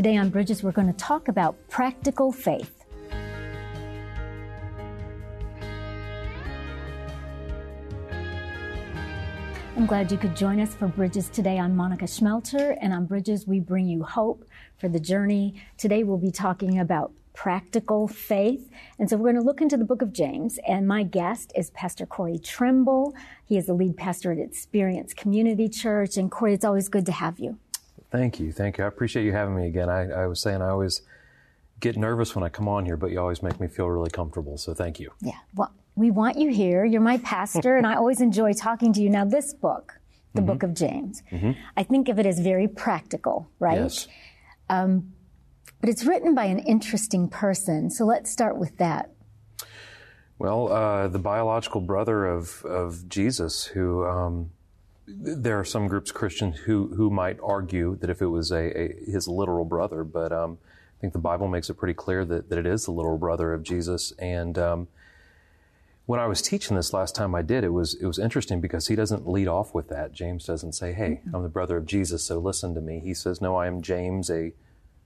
Today on Bridges, we're going to talk about practical faith. I'm glad you could join us for Bridges today. I'm Monica Schmelter, and on Bridges, we bring you hope for the journey. Today, we'll be talking about practical faith. And so we're going to look into the book of James. And my guest is Pastor Corey Trimble. He is the lead pastor at Experience Community Church. And Corey, it's always good to have you. Thank you. Thank you. I appreciate you having me again. I, I, was saying I always get nervous when I come on here, but you always make me feel really comfortable. So thank you. Yeah. Well, we want you here. You're my pastor, and I always enjoy talking to you. Now, this book, the mm-hmm. book of James, mm-hmm. I think of it as very practical, right? Yes. Um, but it's written by an interesting person. So let's start with that. Well, uh, the biological brother of, of Jesus, who um, there are some groups Christians who who might argue that if it was a, a his literal brother, but um, I think the Bible makes it pretty clear that, that it is the literal brother of Jesus. And um, when I was teaching this last time I did, it was it was interesting because he doesn't lead off with that. James doesn't say, "Hey, I'm the brother of Jesus, so listen to me." He says, "No, I am James, a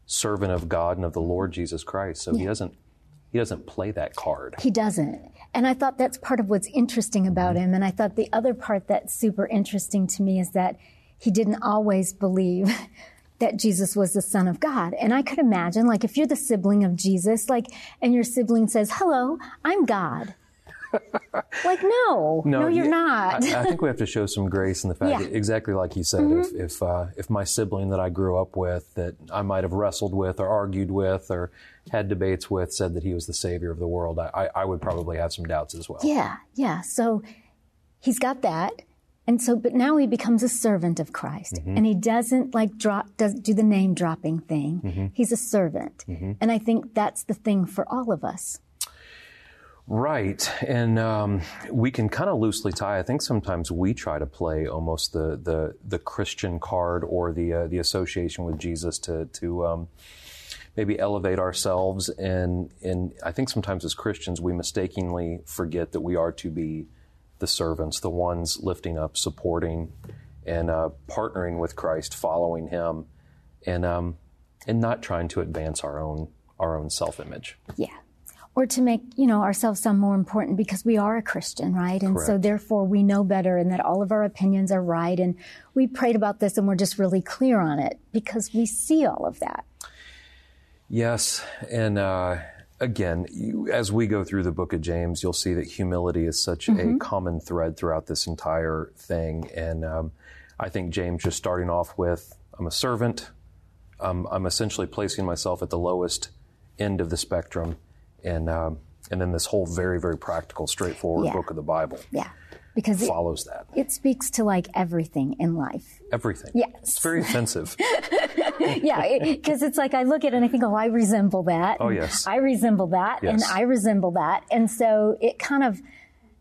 servant of God and of the Lord Jesus Christ." So yeah. he doesn't he doesn't play that card. He doesn't. And I thought that's part of what's interesting about mm-hmm. him. And I thought the other part that's super interesting to me is that he didn't always believe that Jesus was the son of God. And I could imagine, like, if you're the sibling of Jesus, like, and your sibling says, hello, I'm God like, no, no, no you're yeah, not. I, I, think we have to show some grace in the fact yeah. that exactly like you said, mm-hmm. if if, uh, if my sibling that I grew up with, that I might have wrestled with or argued with or had debates with, said that he was the savior of the world, I, I would probably have some doubts as well. Yeah, yeah. So he's got that. And so, but now he becomes a servant of Christ, mm-hmm. and he doesn't like drop, does do the name dropping thing. Mm-hmm. He's a servant, mm-hmm. and I think that's the thing for all of us. Right, and um, we can kind of loosely tie. I think sometimes we try to play almost the the, the Christian card or the uh, the association with Jesus to to um, maybe elevate ourselves. And and I think sometimes as Christians we mistakenly forget that we are to be the servants, the ones lifting up, supporting, and uh, partnering with Christ, following Him, and um, and not trying to advance our own our own self image. Yeah or to make you know ourselves sound more important because we are a christian right? And Correct. so therefore we know better and that all of our opinions are right. And we prayed about this and we're just really clear on it because we see all of that. Yes. And uh, again you, as we go through the book of james you'll see that humility is such mm-hmm. a common thread throughout this entire thing. And um, i think james just starting off with i'm a servant. Um, i'm essentially placing myself at the lowest end of the spectrum and um, and then this whole very very practical, straightforward yeah. book of the Bible. Yeah, because it follows that. It speaks to like everything in life. Everything. Yes, it's very offensive. yeah, because it, it's like I look at it and I think, oh, I resemble that. Oh yes, I resemble that, yes. and I resemble that, and so it kind of.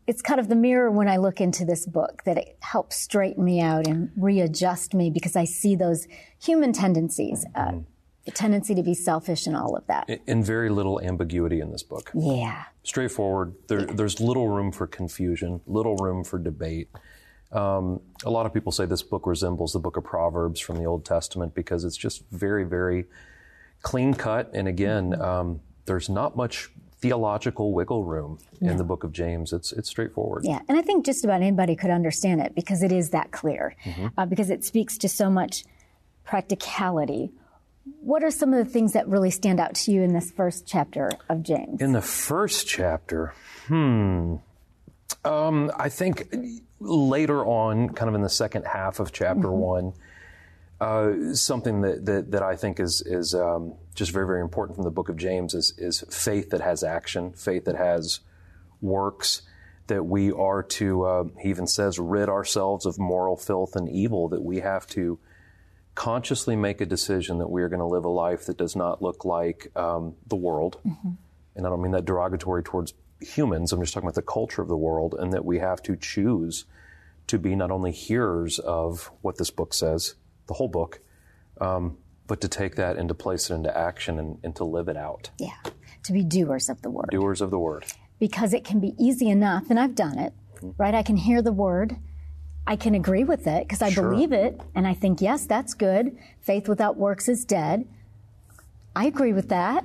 It's kind of the mirror when I look into this book that it helps straighten me out and readjust me because I see those human tendencies. Uh, mm the tendency to be selfish and all of that. And very little ambiguity in this book. Yeah. Straightforward. There, yeah. There's little room for confusion, little room for debate. Um, a lot of people say this book resembles the book of Proverbs from the Old Testament because it's just very, very clean cut. And again, mm-hmm. um, there's not much theological wiggle room no. in the book of James. It's it's straightforward. Yeah, and I think just about anybody could understand it because it is that clear, mm-hmm. uh, because it speaks to so much practicality what are some of the things that really stand out to you in this first chapter of James? In the first chapter, hmm. Um, I think later on, kind of in the second half of chapter mm-hmm. one, uh, something that, that, that, I think is, is um, just very, very important from the book of James is, is faith that has action, faith that has works, that we are to, uh, he even says, rid ourselves of moral filth and evil, that we have to consciously make a decision that we are going to live a life that does not look like um, the world. Mm-hmm. And I don't mean that derogatory towards humans, I'm just talking about the culture of the world, and that we have to choose to be not only hearers of what this book says, the whole book, um, but to take that and to place it into action and, and to live it out. Yeah, to be doers of the word. Doers of the word. Because it can be easy enough, and I've done it, mm-hmm. right? I can hear the word I can agree with it because I sure. believe it and I think, yes, that's good. Faith without works is dead. I agree with that.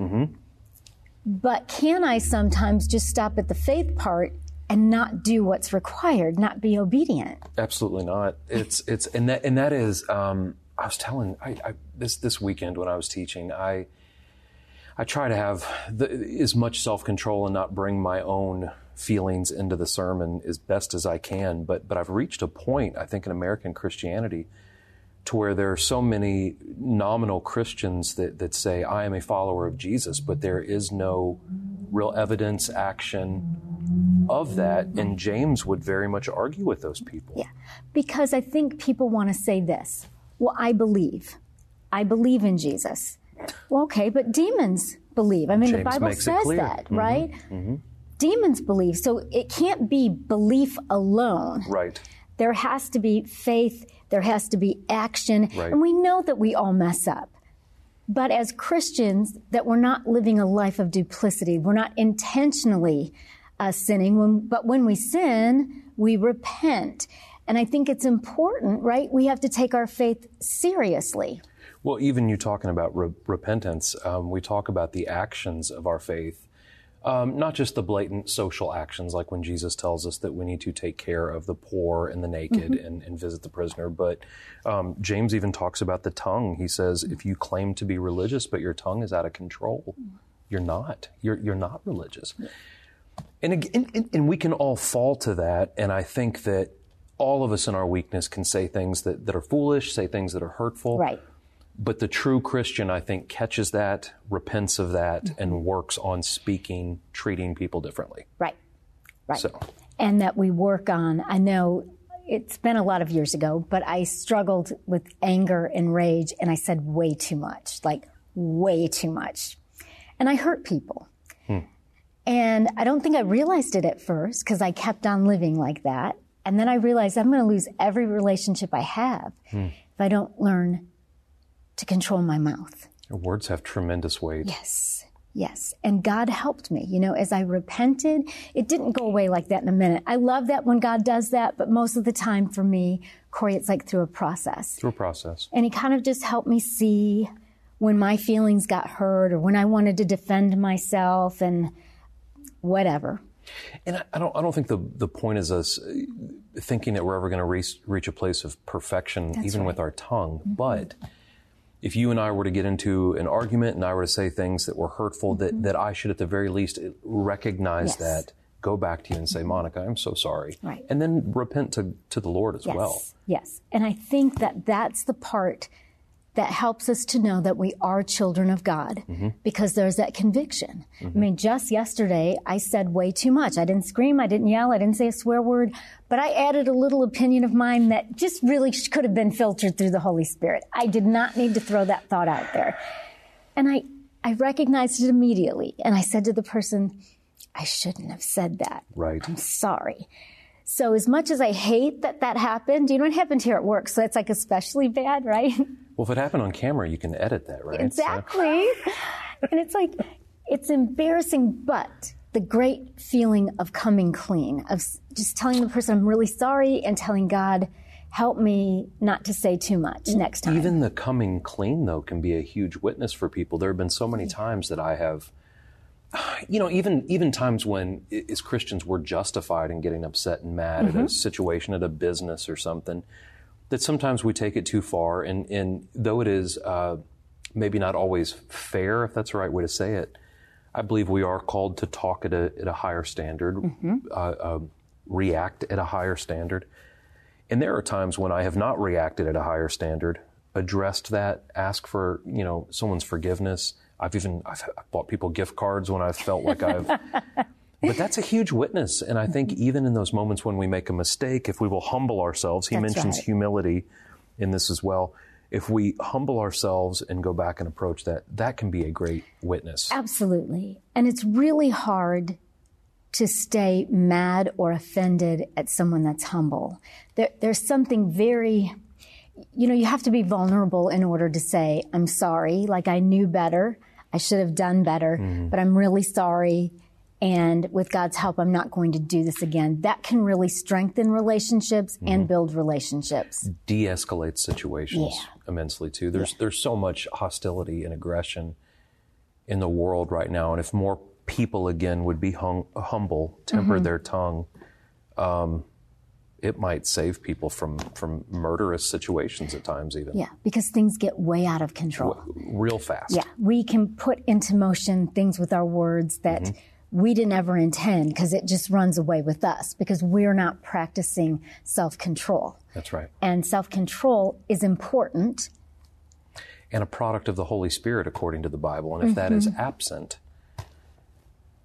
But can I sometimes just stop at the faith part and not do what's required, not be obedient? Absolutely not. It's it's and that and that is. Um, I was telling I, I, this this weekend when I was teaching. I I try to have the, as much self control and not bring my own feelings into the sermon as best as I can. But but I've reached a point I think in American Christianity to where there are so many nominal Christians that, that say, I am a follower of Jesus, but there is no real evidence, action of that. And James would very much argue with those people. Yeah. Because I think people want to say this Well, I believe. I believe in Jesus. Well, okay, but demons believe. I mean, James the Bible says that, Mhm. right? Demons believe. So it can't be belief alone. Right. There has to be faith, there has to be action. Right. And we know that we all mess up. But as Christians, that we're not living a life of duplicity. We're not intentionally uh, sinning. When, but when we sin, we repent. And I think it's important, right? We have to take our faith seriously. Well, even you talking about re- repentance, um, we talk about the actions of our faith, um, not just the blatant social actions, like when Jesus tells us that we need to take care of the poor and the naked and, and visit the prisoner. But um, James even talks about the tongue. He says, if you claim to be religious, but your tongue is out of control, you're not. You're, you're not religious. And, again, and, and we can all fall to that. And I think that all of us in our weakness can say things that, that are foolish, say things that are hurtful. Right. But the true Christian, I think, catches that, repents of that, Mm-hmm. and works on speaking, treating people differently. Right. Right. So, and that we work on. I know it's been a lot of years ago, but I struggled with anger and rage, and I said way too much, like way too much. And I hurt people. And I don't think I realized it at first because I kept on living like that. And then I realized I'm going to lose every relationship I have if I don't learn to control my mouth. your words have tremendous weight. Yes. Yes. And God helped me. You know, as I repented, it didn't go away like that in a minute. I love that when God does that, but most of the time for me, Corey, it's like through a process. Through a process. And He kind of just helped me see when my feelings got hurt or when I wanted to defend myself and whatever. And I, I don't, I don't think the, the point is us uh, thinking that we're ever going to reach, reach a place of perfection, even right. Mm-hmm. with our tongue. But if you and I were to get into an argument and I were to say things that were hurtful, that, that I should at the very least recognize Mm-hmm. Yes. that, go back to you and say, Monica, I'm so sorry. Right. And then repent to, to the Lord as Yes. well. Yes. And I think that that's the part that helps us to know that we are children of God mm-hmm. because there's that conviction. I mm-hmm. mean, just yesterday, I said way too much. I didn't scream, I didn't yell, I didn't say a swear word, but I added a little opinion of mine that just really could have been filtered through the Holy Spirit. I did not need to throw that thought out there. And I, I recognized it immediately. And I said to the person, I shouldn't have said that. Right. I'm sorry. So as much as I hate that that happened, you know, it happened here at work, so it's like especially bad, right? Well, if it happened on camera, you can edit that, right? So- Exactly. and it's like, it's embarrassing, but the great feeling of coming clean, of just telling the person, I'm really sorry, and telling God, help me not to say too much next time. Even the coming clean, though, can be a huge witness for people. There have been so many mm-hmm. times that I have, you know, even even times when as Christians we're justified in getting upset and mad at a situation at a business or something, that sometimes we take it too far. And, and though it is uh, maybe not always fair, if that's the right way to say it, I believe we are called to talk at a, at a higher standard, uh, uh, react at a higher standard. And there are times when I have not reacted at a higher standard, addressed that, asked for you know someone's forgiveness. I've even I've, I've bought people gift cards when I've felt like I've. but that's a huge witness, and I think mm-hmm. even in those moments when we make a mistake, if we will humble ourselves, he That's mentions right. humility in this as well. If we humble ourselves and go back and approach that, that can be a great witness. Absolutely. And it's really hard to stay mad or offended at someone that's humble. There, there's something very, you know, you have to be vulnerable in order to say, I'm sorry, like I knew better, I should have done better, but I'm really sorry. And with God's help, I'm not going to do this again. That can really strengthen relationships and build relationships. De escalate situations Yeah. immensely too. There's there's so much hostility and aggression in the world right now, and if more people again would be hung, humble, temper mm-hmm. their tongue, um, it might save people from from murderous situations at times even. Yeah because things get way out of control. W- real fast. Yeah we can put into motion things with our words that mm-hmm. we didn't ever intend because it just runs away with us because we're not practicing self-control. That's right. And self-control is important. And a product of the holy spirit according to the bible. And if mm-hmm. that is mm-hmm. absent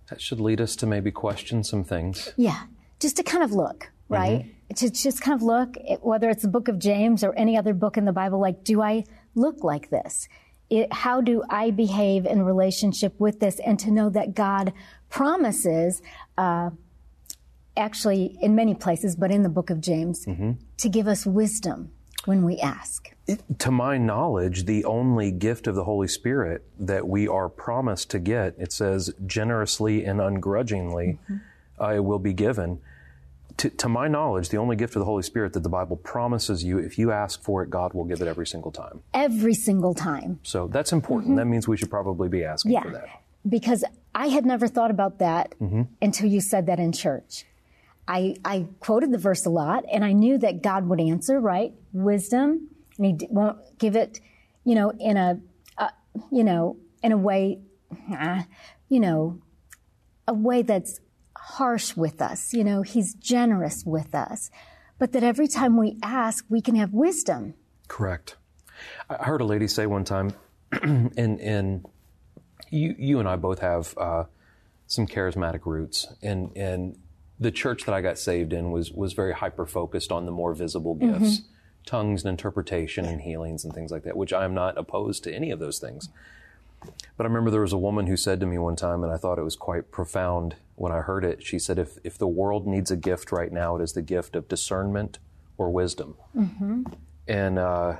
that should lead us to maybe question some things. Yeah just to kind of look right mm-hmm to just kind of look, at, whether it's the book of James or any other book in the Bible, like, do I look like this? It, how do I behave in relationship with this? And to know that God promises, uh, actually in many places, but in the book of James, mm-hmm. to give us wisdom when we ask. It, to my knowledge, the only gift of the Holy Spirit that we are promised to get, it says, generously and ungrudgingly, mm-hmm. uh, will be given to, to, my knowledge, the only gift of the Holy Spirit that the Bible promises you, if you ask for it, God will give it every single time. Every single time. So that's important. Mm-hmm. That means we should probably be asking yeah, for that. Because I had never thought about that mm-hmm. until you said that in church. I, I quoted the verse a lot and I knew that God would answer, right? Wisdom. And he won't give it, you know, in a, uh, you know, in a way, uh, you know, a way that's harsh with us. You know, he's generous with us. But that every time we ask, we can have wisdom. Correct. I heard a lady say one time, and, and you, you and I both have uh, some charismatic roots. And, and the church that I got saved in was, was very hyper focused on the more visible gifts. Mm-hmm. Tongues and interpretation and healings and things like that, which I am not opposed to any of those things. But I remember there was a woman who said to me one time, and I thought it was quite profound when I heard it. She said, if, if the world needs a gift right now, it is the gift of discernment or wisdom. Mm-hmm. And, uh,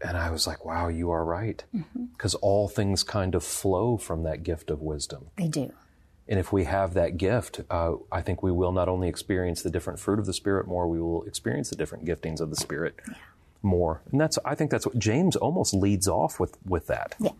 and I was like, wow, you are right. Because mm-hmm. all things kind of flow from that gift of wisdom. They do. And if we have that gift, uh, I think we will not only experience the different fruit of the Spirit more, we will experience the different giftings of the Spirit yeah. more. And that's, I think that's what James almost leads off with, with that. Yeah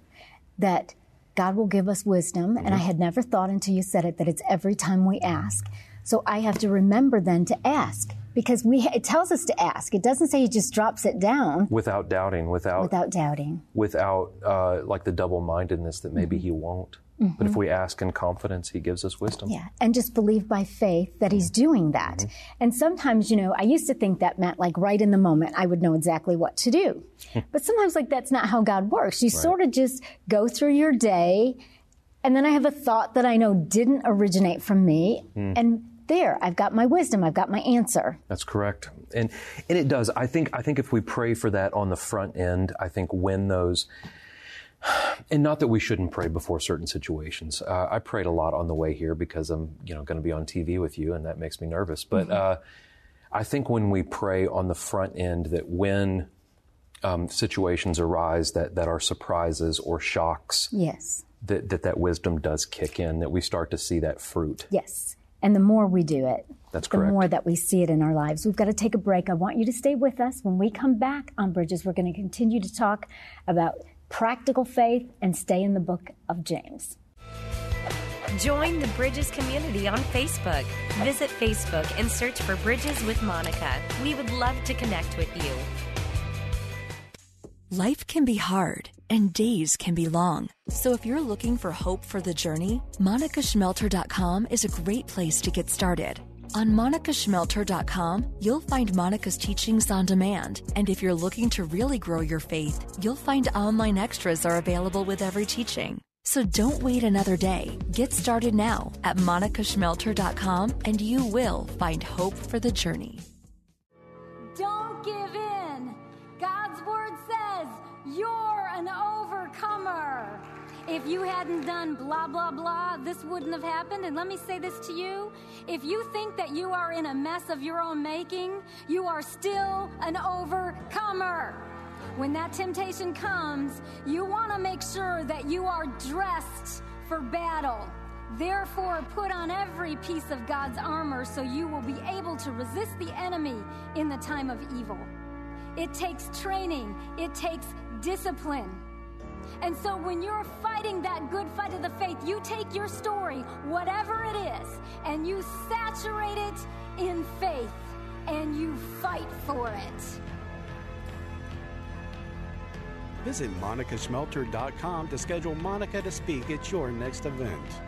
that God will give us wisdom. Mm-hmm. And I had never thought until you said it that it's every time we ask. So I have to remember then to ask because we it tells us to ask. It doesn't say he just drops it down without doubting, without without doubting, without uh, like the double mindedness that maybe mm-hmm. he won't. Mm-hmm. But if we ask in confidence, He gives us wisdom. Yeah, and just believe by faith that He's doing that. Mm-hmm. And sometimes, you know, I used to think that meant like right in the moment, I would know exactly what to do. but sometimes, like, that's not how God works. You right. sort of just go through your day, and then I have a thought that I know didn't originate from me, mm. and there i've got my wisdom i've got my answer that's correct and and it does i think i think if we pray for that on the front end i think when those and not that we shouldn't pray before certain situations. Uh, I prayed a lot on the way here because I'm, you know, going to be on TV with you, and that makes me nervous. But mm-hmm. uh, I think when we pray on the front end, that when um, situations arise that that are surprises or shocks, yes, that, that that wisdom does kick in. That we start to see that fruit. Yes, and the more we do it, that's the more that we see it in our lives. We've got to take a break. I want you to stay with us. When we come back on Bridges, we're going to continue to talk about practical faith, and stay in the book of James. Join the Bridges community on Facebook. Visit Facebook and search for Bridges with Monica. We would love to connect with you. Life can be hard and days can be long. So if you're looking for hope for the journey, monicaschmelter.com is a great place to get started. On monicaschmelter.com, you'll find Monica's teachings on demand. And if you're looking to really grow your faith, you'll find online extras are available with every teaching. So don't wait another day. Get started now at monicaschmelter.com and you will find hope for the journey. If you hadn't done blah, blah, blah, this wouldn't have happened. And let me say this to you if you think that you are in a mess of your own making, you are still an overcomer. When that temptation comes, you want to make sure that you are dressed for battle. Therefore, put on every piece of God's armor so you will be able to resist the enemy in the time of evil. It takes training, it takes discipline. And so when you're fighting that good fight of the faith, you take your story, whatever it is, and you saturate it in faith and you fight for it. Visit monicaschmelter.com to schedule Monica to speak at your next event.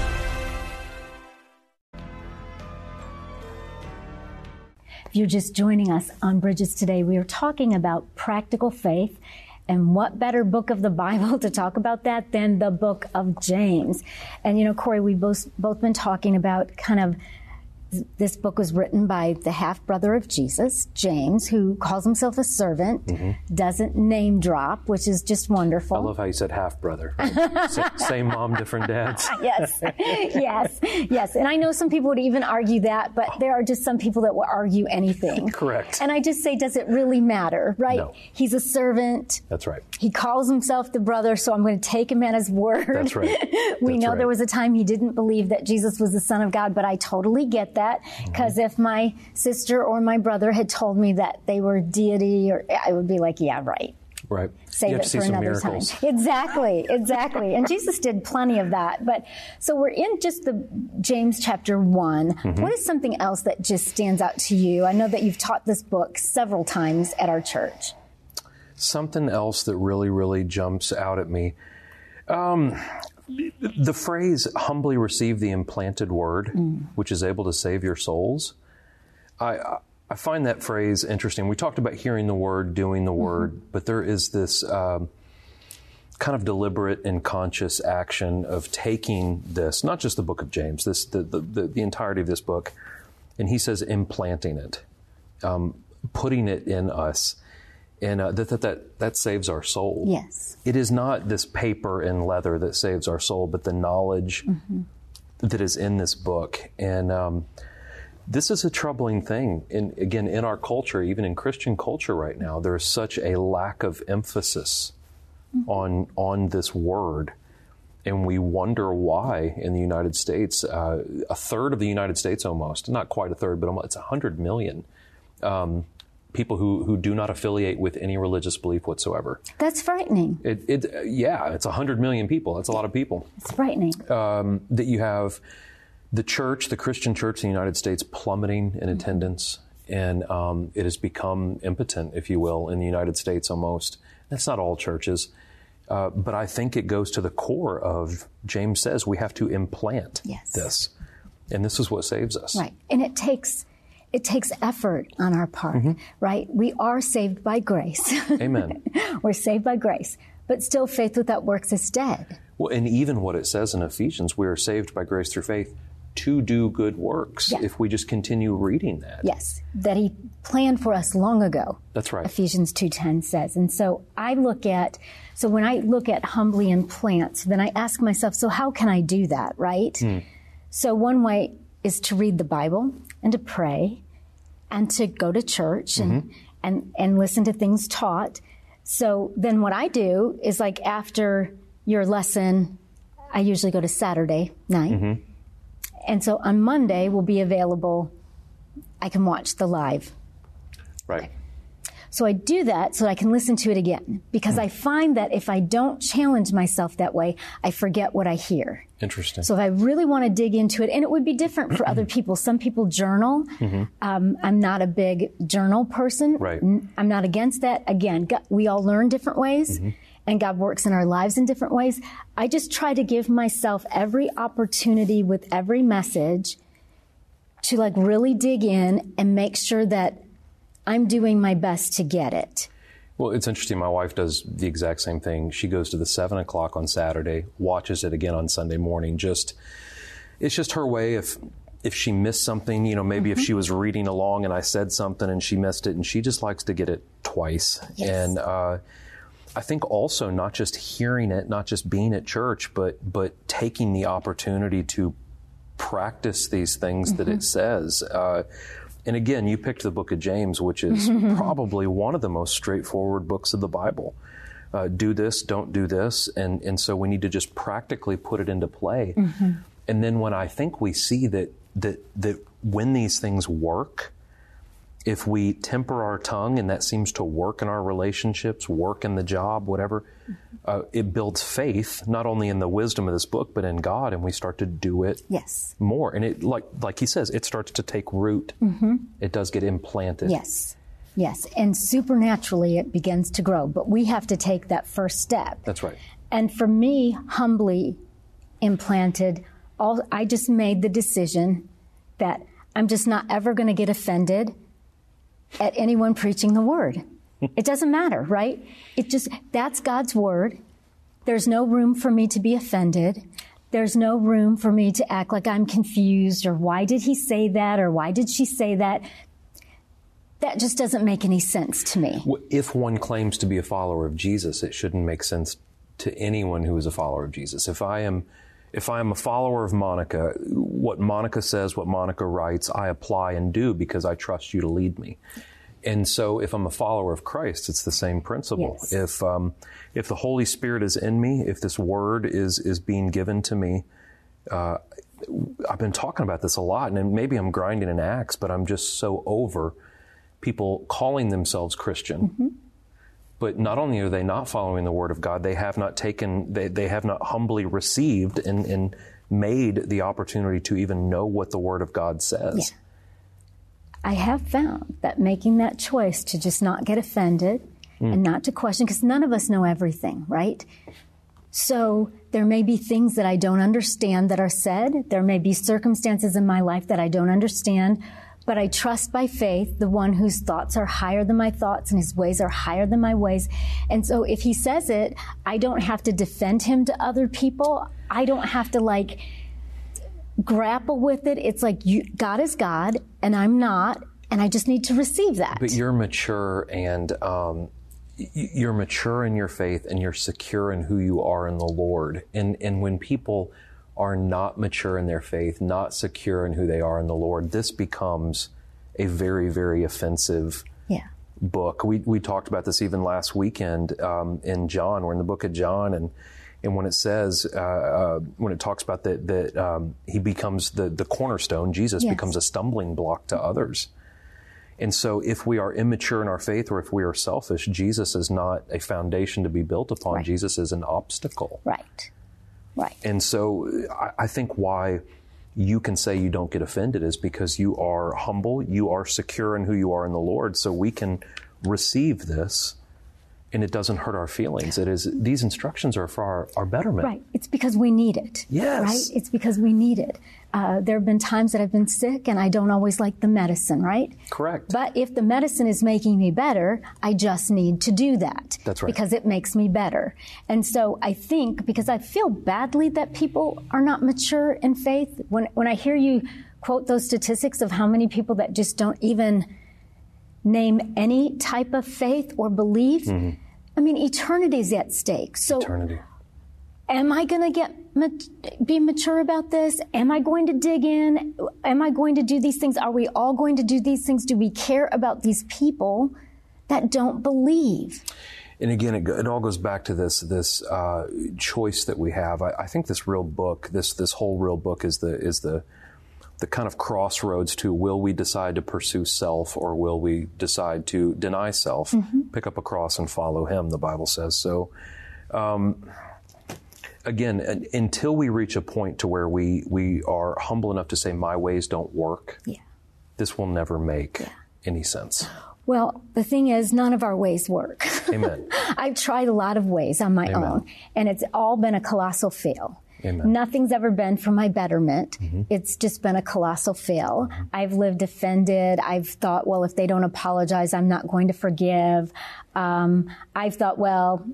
If you're just joining us on Bridges today, we are talking about practical faith. And what better book of the Bible to talk about that than the book of James? And you know, Corey, we've both, both been talking about kind of this book was written by the half brother of Jesus, James, who calls himself a servant, mm-hmm. doesn't name drop, which is just wonderful. I love how you said half brother. Same mom, different dads. yes, yes, yes. And I know some people would even argue that, but there are just some people that will argue anything. Correct. And I just say, does it really matter, right? No. He's a servant. That's right. He calls himself the brother, so I'm going to take him at his word. That's right. we That's know right. there was a time he didn't believe that Jesus was the Son of God, but I totally get that that because mm-hmm. if my sister or my brother had told me that they were deity, or I would be like, yeah, right. Right. Save it for another time. Exactly, exactly. and Jesus did plenty of that. But so we're in just the James chapter one. Mm-hmm. What is something else that just stands out to you? I know that you've taught this book several times at our church. Something else that really, really jumps out at me. Um, the phrase humbly receive the implanted word, mm. which is able to save your souls, I, I find that phrase interesting. We talked about hearing the word, doing the mm-hmm. word, but there is this um, kind of deliberate and conscious action of taking this, not just the book of James, this the, the, the, the entirety of this book, and he says implanting it, um, putting it in us and uh, that, that that that saves our soul. Yes, it is not this paper and leather that saves our soul, but the knowledge mm-hmm. that is in this book. And um, this is a troubling thing. And again, in our culture, even in Christian culture right now, there is such a lack of emphasis mm-hmm. on on this word. And we wonder why in the United States, uh, a third of the United States almost, not quite a third, but almost, it's 100 million, um, people who, who do not affiliate with any religious belief whatsoever. That's frightening. It, it yeah, it's 100 million people. That's a lot of people. It's frightening. Um, that you have the church, the Christian church in the United States, plummeting in mm-hmm. attendance, and um, it has become impotent, if you will, in the United States almost. That's not all churches. Uh, but I think it goes to the core of James says we have to implant yes. this. And this is what saves us. Right. And it takes it takes effort on our part, mm-hmm. right? We are saved by grace. Amen. We're saved by grace, but still faith without works is dead. Well, and even what it says in Ephesians, we are saved by grace through faith to do good works yeah. if we just continue reading that. Yes, that he planned for us long ago. That's right. Ephesians 2:10 says. And so I look at so when I look at humbly in plants, then I ask myself, so how can I do that, right? Mm. So one way is to read the Bible and to pray and to go to church and, mm-hmm. and, and listen to things taught. So then what I do is like after your lesson, I usually go to Saturday night. Mm-hmm. And so on Monday we'll be available. I can watch the live. Right. So I do that so I can listen to it again because I find that if I don't challenge myself that way, I forget what I hear. Interesting. So if I really want to dig into it, and it would be different for other people. Some people journal. Mm-hmm. Um, I'm not a big journal person. Right. I'm not against that. Again, we all learn different ways. Mm-hmm. and God works in our lives in different ways. I just try to give myself every opportunity with every message to like really dig in and make sure that I'm doing my best to get it. Well, it's interesting. My wife does the exact same thing. She goes to the seven o'clock on Saturday, watches it again on Sunday morning. Just, it's just her way. If if she missed something, you know, maybe mm-hmm. if she was reading along and I said something and she missed it, and she just likes to get it twice. Yes. And uh, I think also not just hearing it, not just being at church, but but taking the opportunity to practice these things mm-hmm. that it mm-hmm. says. Uh, and again, you picked the book of James, which is probably one of the most straightforward books of the Bible. Uh, do this, don't do this. And, and so we need to just practically put it into play. Mm-hmm. And then when I think we see that, that, that when these things work, if we temper our tongue and that seems to work in our relationships, work in the job, whatever, uh, it builds faith not only in the wisdom of this book but in God, and we start to do it yes more. And it like like he says, it starts to take root. Mm-hmm. It does get implanted. Yes, yes, and supernaturally it begins to grow. But we have to take that first step. That's right. And for me, humbly implanted, all I just made the decision that I'm just not ever going to get offended at anyone preaching the word. it doesn't matter, right? It just, that's God's word. There's no room for me to be offended. There's no room for me to act like I'm confused or why did he say that or why did she say that? That just doesn't make any sense to me. If one claims to be a follower of Jesus, it shouldn't make sense to anyone who is a follower of Jesus. If I am if I am a follower of Monica, what Monica says, what Monica writes, I apply and do because I trust you to lead me. And so, if I'm a follower of Christ, it's the same principle. Yes. If um, if the Holy Spirit is in me, if this Word is is being given to me, uh, I've been talking about this a lot, and maybe I'm grinding an axe, but I'm just so over people calling themselves Christian. Mm-hmm but not only are they not following the word of God, they have not taken, they, they have not humbly received and, and made the opportunity to even know what the word of God says. Yeah. I have found that making that choice to just not get offended mm. and not to question, because none of us know everything, right? So there may be things that I don't understand that are said. There may be circumstances in my life that I don't understand but I trust by faith the one whose thoughts are higher than my thoughts and his ways are higher than my ways. And so if he says it, I don't have to defend him to other people. I don't have to like grapple with it. It's like you, God is God and I'm not, and I just need to receive that. But you're mature and um, you're mature in your faith and you're secure in who you are in the Lord. And and when people are not mature in their faith, not secure in who they are in the Lord, this becomes a very, very offensive yeah. book. We, we talked about this even last weekend um, in John. We're in the book of John, and and when it says uh, uh, when it talks about that that um, he becomes the the cornerstone, Jesus yes. becomes a stumbling block to others. And so, if we are immature in our faith or if we are selfish, Jesus is not a foundation to be built upon. Right. Jesus is an obstacle. Right. Right. And so I, I think why you can say you don't get offended is because you are humble, you are secure in who you are in the Lord. So we can receive this and it doesn't hurt our feelings. It is these instructions are for our, our betterment. Right. It's because we need it. Yes. Right. It's because we need it. Uh, there have been times that I've been sick and I don't always like the medicine, right? Correct. But if the medicine is making me better, I just need to do that. That's right. Because it makes me better. And so I think because I feel badly that people are not mature in faith, when, when I hear you quote those statistics of how many people that just don't even name any type of faith or belief, mm-hmm. I mean, eternity is at stake. So eternity am I going to get be mature about this? Am I going to dig in? Am I going to do these things? Are we all going to do these things? Do we care about these people that don't believe? And again, it, it all goes back to this this uh, choice that we have. I, I, think this real book, this this whole real book, is the is the the kind of crossroads to will we decide to pursue self or will we decide to deny self, mm-hmm. pick up a cross and follow Him? The Bible says so. Um, again, until we reach a point to where we, we are humble enough to say, my ways don't work, yeah. this will never make yeah. any sense. Well, the thing is, none of our ways work. Amen. I've tried a lot of ways on my Amen. own, and it's all been a colossal fail. Amen. Nothing's ever been for my betterment. It's just been a colossal fail. I've lived offended. I've thought, well, if they don't apologize, I'm not going to forgive. Um, I've thought, well,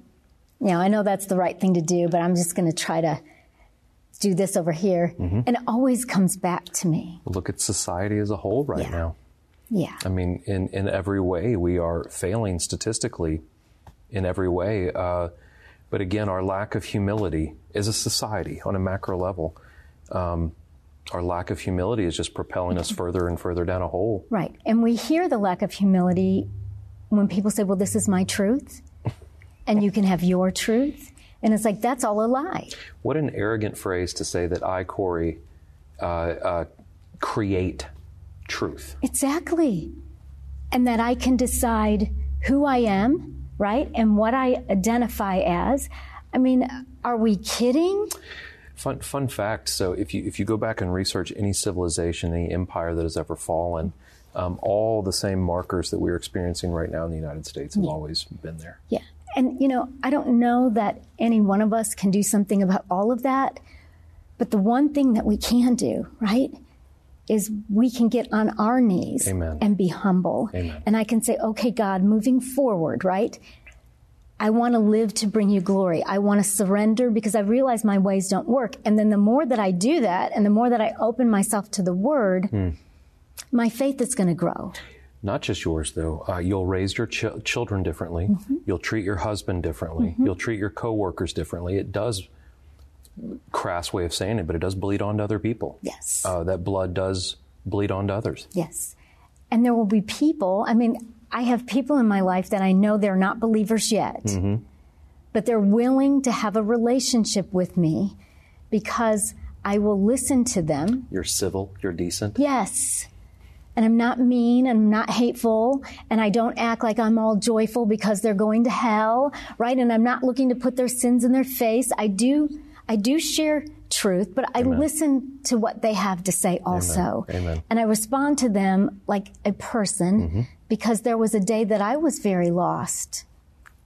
you know, I know that's the right thing to do, but I'm just going to try to do this over here. And it always comes back to me. Look at society as a whole right Yeah. now. Yeah. I mean, in, in every way, we are failing statistically in every way. Uh, but again, our lack of humility as a society on a macro level, um, our lack of humility is just propelling us further and further down a hole. Right. And we hear the lack of humility when people say, well, this is my truth, and you can have your truth. And it's like, that's all a lie. What an arrogant phrase to say that I, Corey, uh, uh, create truth. Exactly. And that I can decide who I am, right? And what I identify as. I mean, are we kidding? Fun, fun fact. So, if you if you go back and research any civilization, any empire that has ever fallen, um, all the same markers that we're experiencing right now in the United States have always been there. Yeah. And, you know, I don't know that any one of us can do something about all of that. But the one thing that we can do, right, is we can get on our knees Amen. and be humble. Amen. And I can say, okay, God, moving forward, right? I want to live to bring you glory. I want to surrender because I realize my ways don't work. And then the more that I do that and the more that I open myself to the word, Hmm. my faith is going to grow. Not just yours, though. Uh, you'll raise your ch- children differently. You'll treat your husband differently. You'll treat your coworkers differently. It does, crass way of saying it, but it does bleed onto other people. Yes. Uh, that blood does bleed onto others. Yes. And there will be people, I mean, I have people in my life that I know they're not believers yet, but they're willing to have a relationship with me because I will listen to them. You're civil. You're decent. Yes. And I'm not mean and I'm not hateful and I don't act like I'm all joyful because they're going to hell, right? And I'm not looking to put their sins in their face. I do, I do share truth, but I listen to what they have to say also. Amen. And I respond to them like a person because there was a day that I was very lost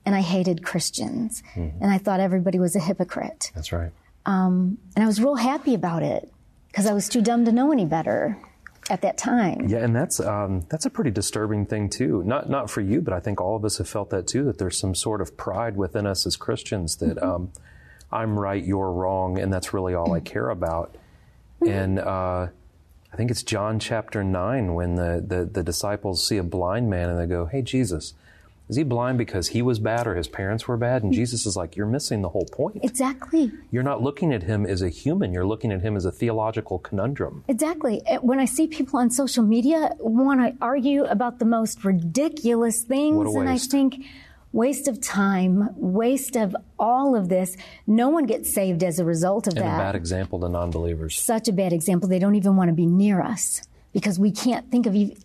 and I hated Christians and I thought everybody was a hypocrite. That's right. Um, and I was real happy about it because I was too dumb to know any better at that time. Yeah, and that's um, that's a pretty disturbing thing too. Not not for you, but I think all of us have felt that too. That there's some sort of pride within us as Christians that um, I'm right, you're wrong, and that's really all I care about. And uh, I think it's John chapter nine when the, the the disciples see a blind man and they go, "Hey, Jesus." Is he blind because he was bad or his parents were bad? And Jesus is like, You're missing the whole point. Exactly. You're not looking at him as a human, you're looking at him as a theological conundrum. Exactly. Uh, When I see people on social media want to argue about the most ridiculous things, a and I think waste of time, waste of all of this. No one gets saved as a result of And a that. bad example to non believers. Such a bad example. They don't even want to be near us because we can't think of even.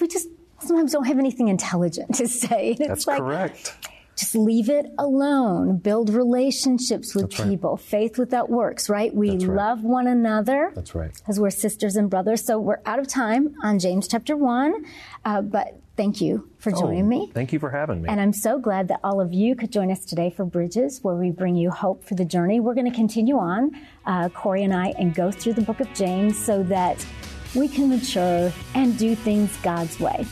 We just sometimes don't have anything intelligent to say. And It's That's like, correct. just leave it alone. Build relationships with That's right. people. Faith without works, right? We right. love one another That's right. because we're sisters and brothers. So we're out of time on James chapter one. Uh, but thank you for joining Oh, me. Thank you for having me. And I'm so glad that all of you could join us today for Bridges, where we bring you hope for the journey. We're going to continue on, uh, Corey and I, and go through the book of James so that we can mature and do things God's way.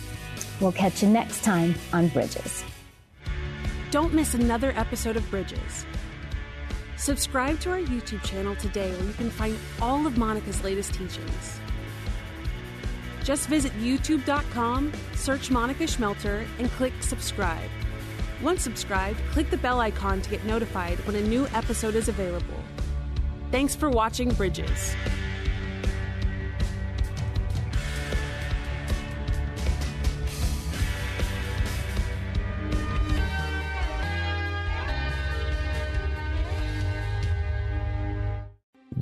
We'll catch you next time on Bridges. Don't miss another episode of Bridges. Subscribe to our YouTube channel today where you can find all of Monica's latest teachings. Just visit youtube.com, search Monica Schmelter, and click subscribe. Once subscribed, click the bell icon to get notified when a new episode is available. Thanks for watching Bridges.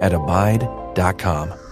at abide.com.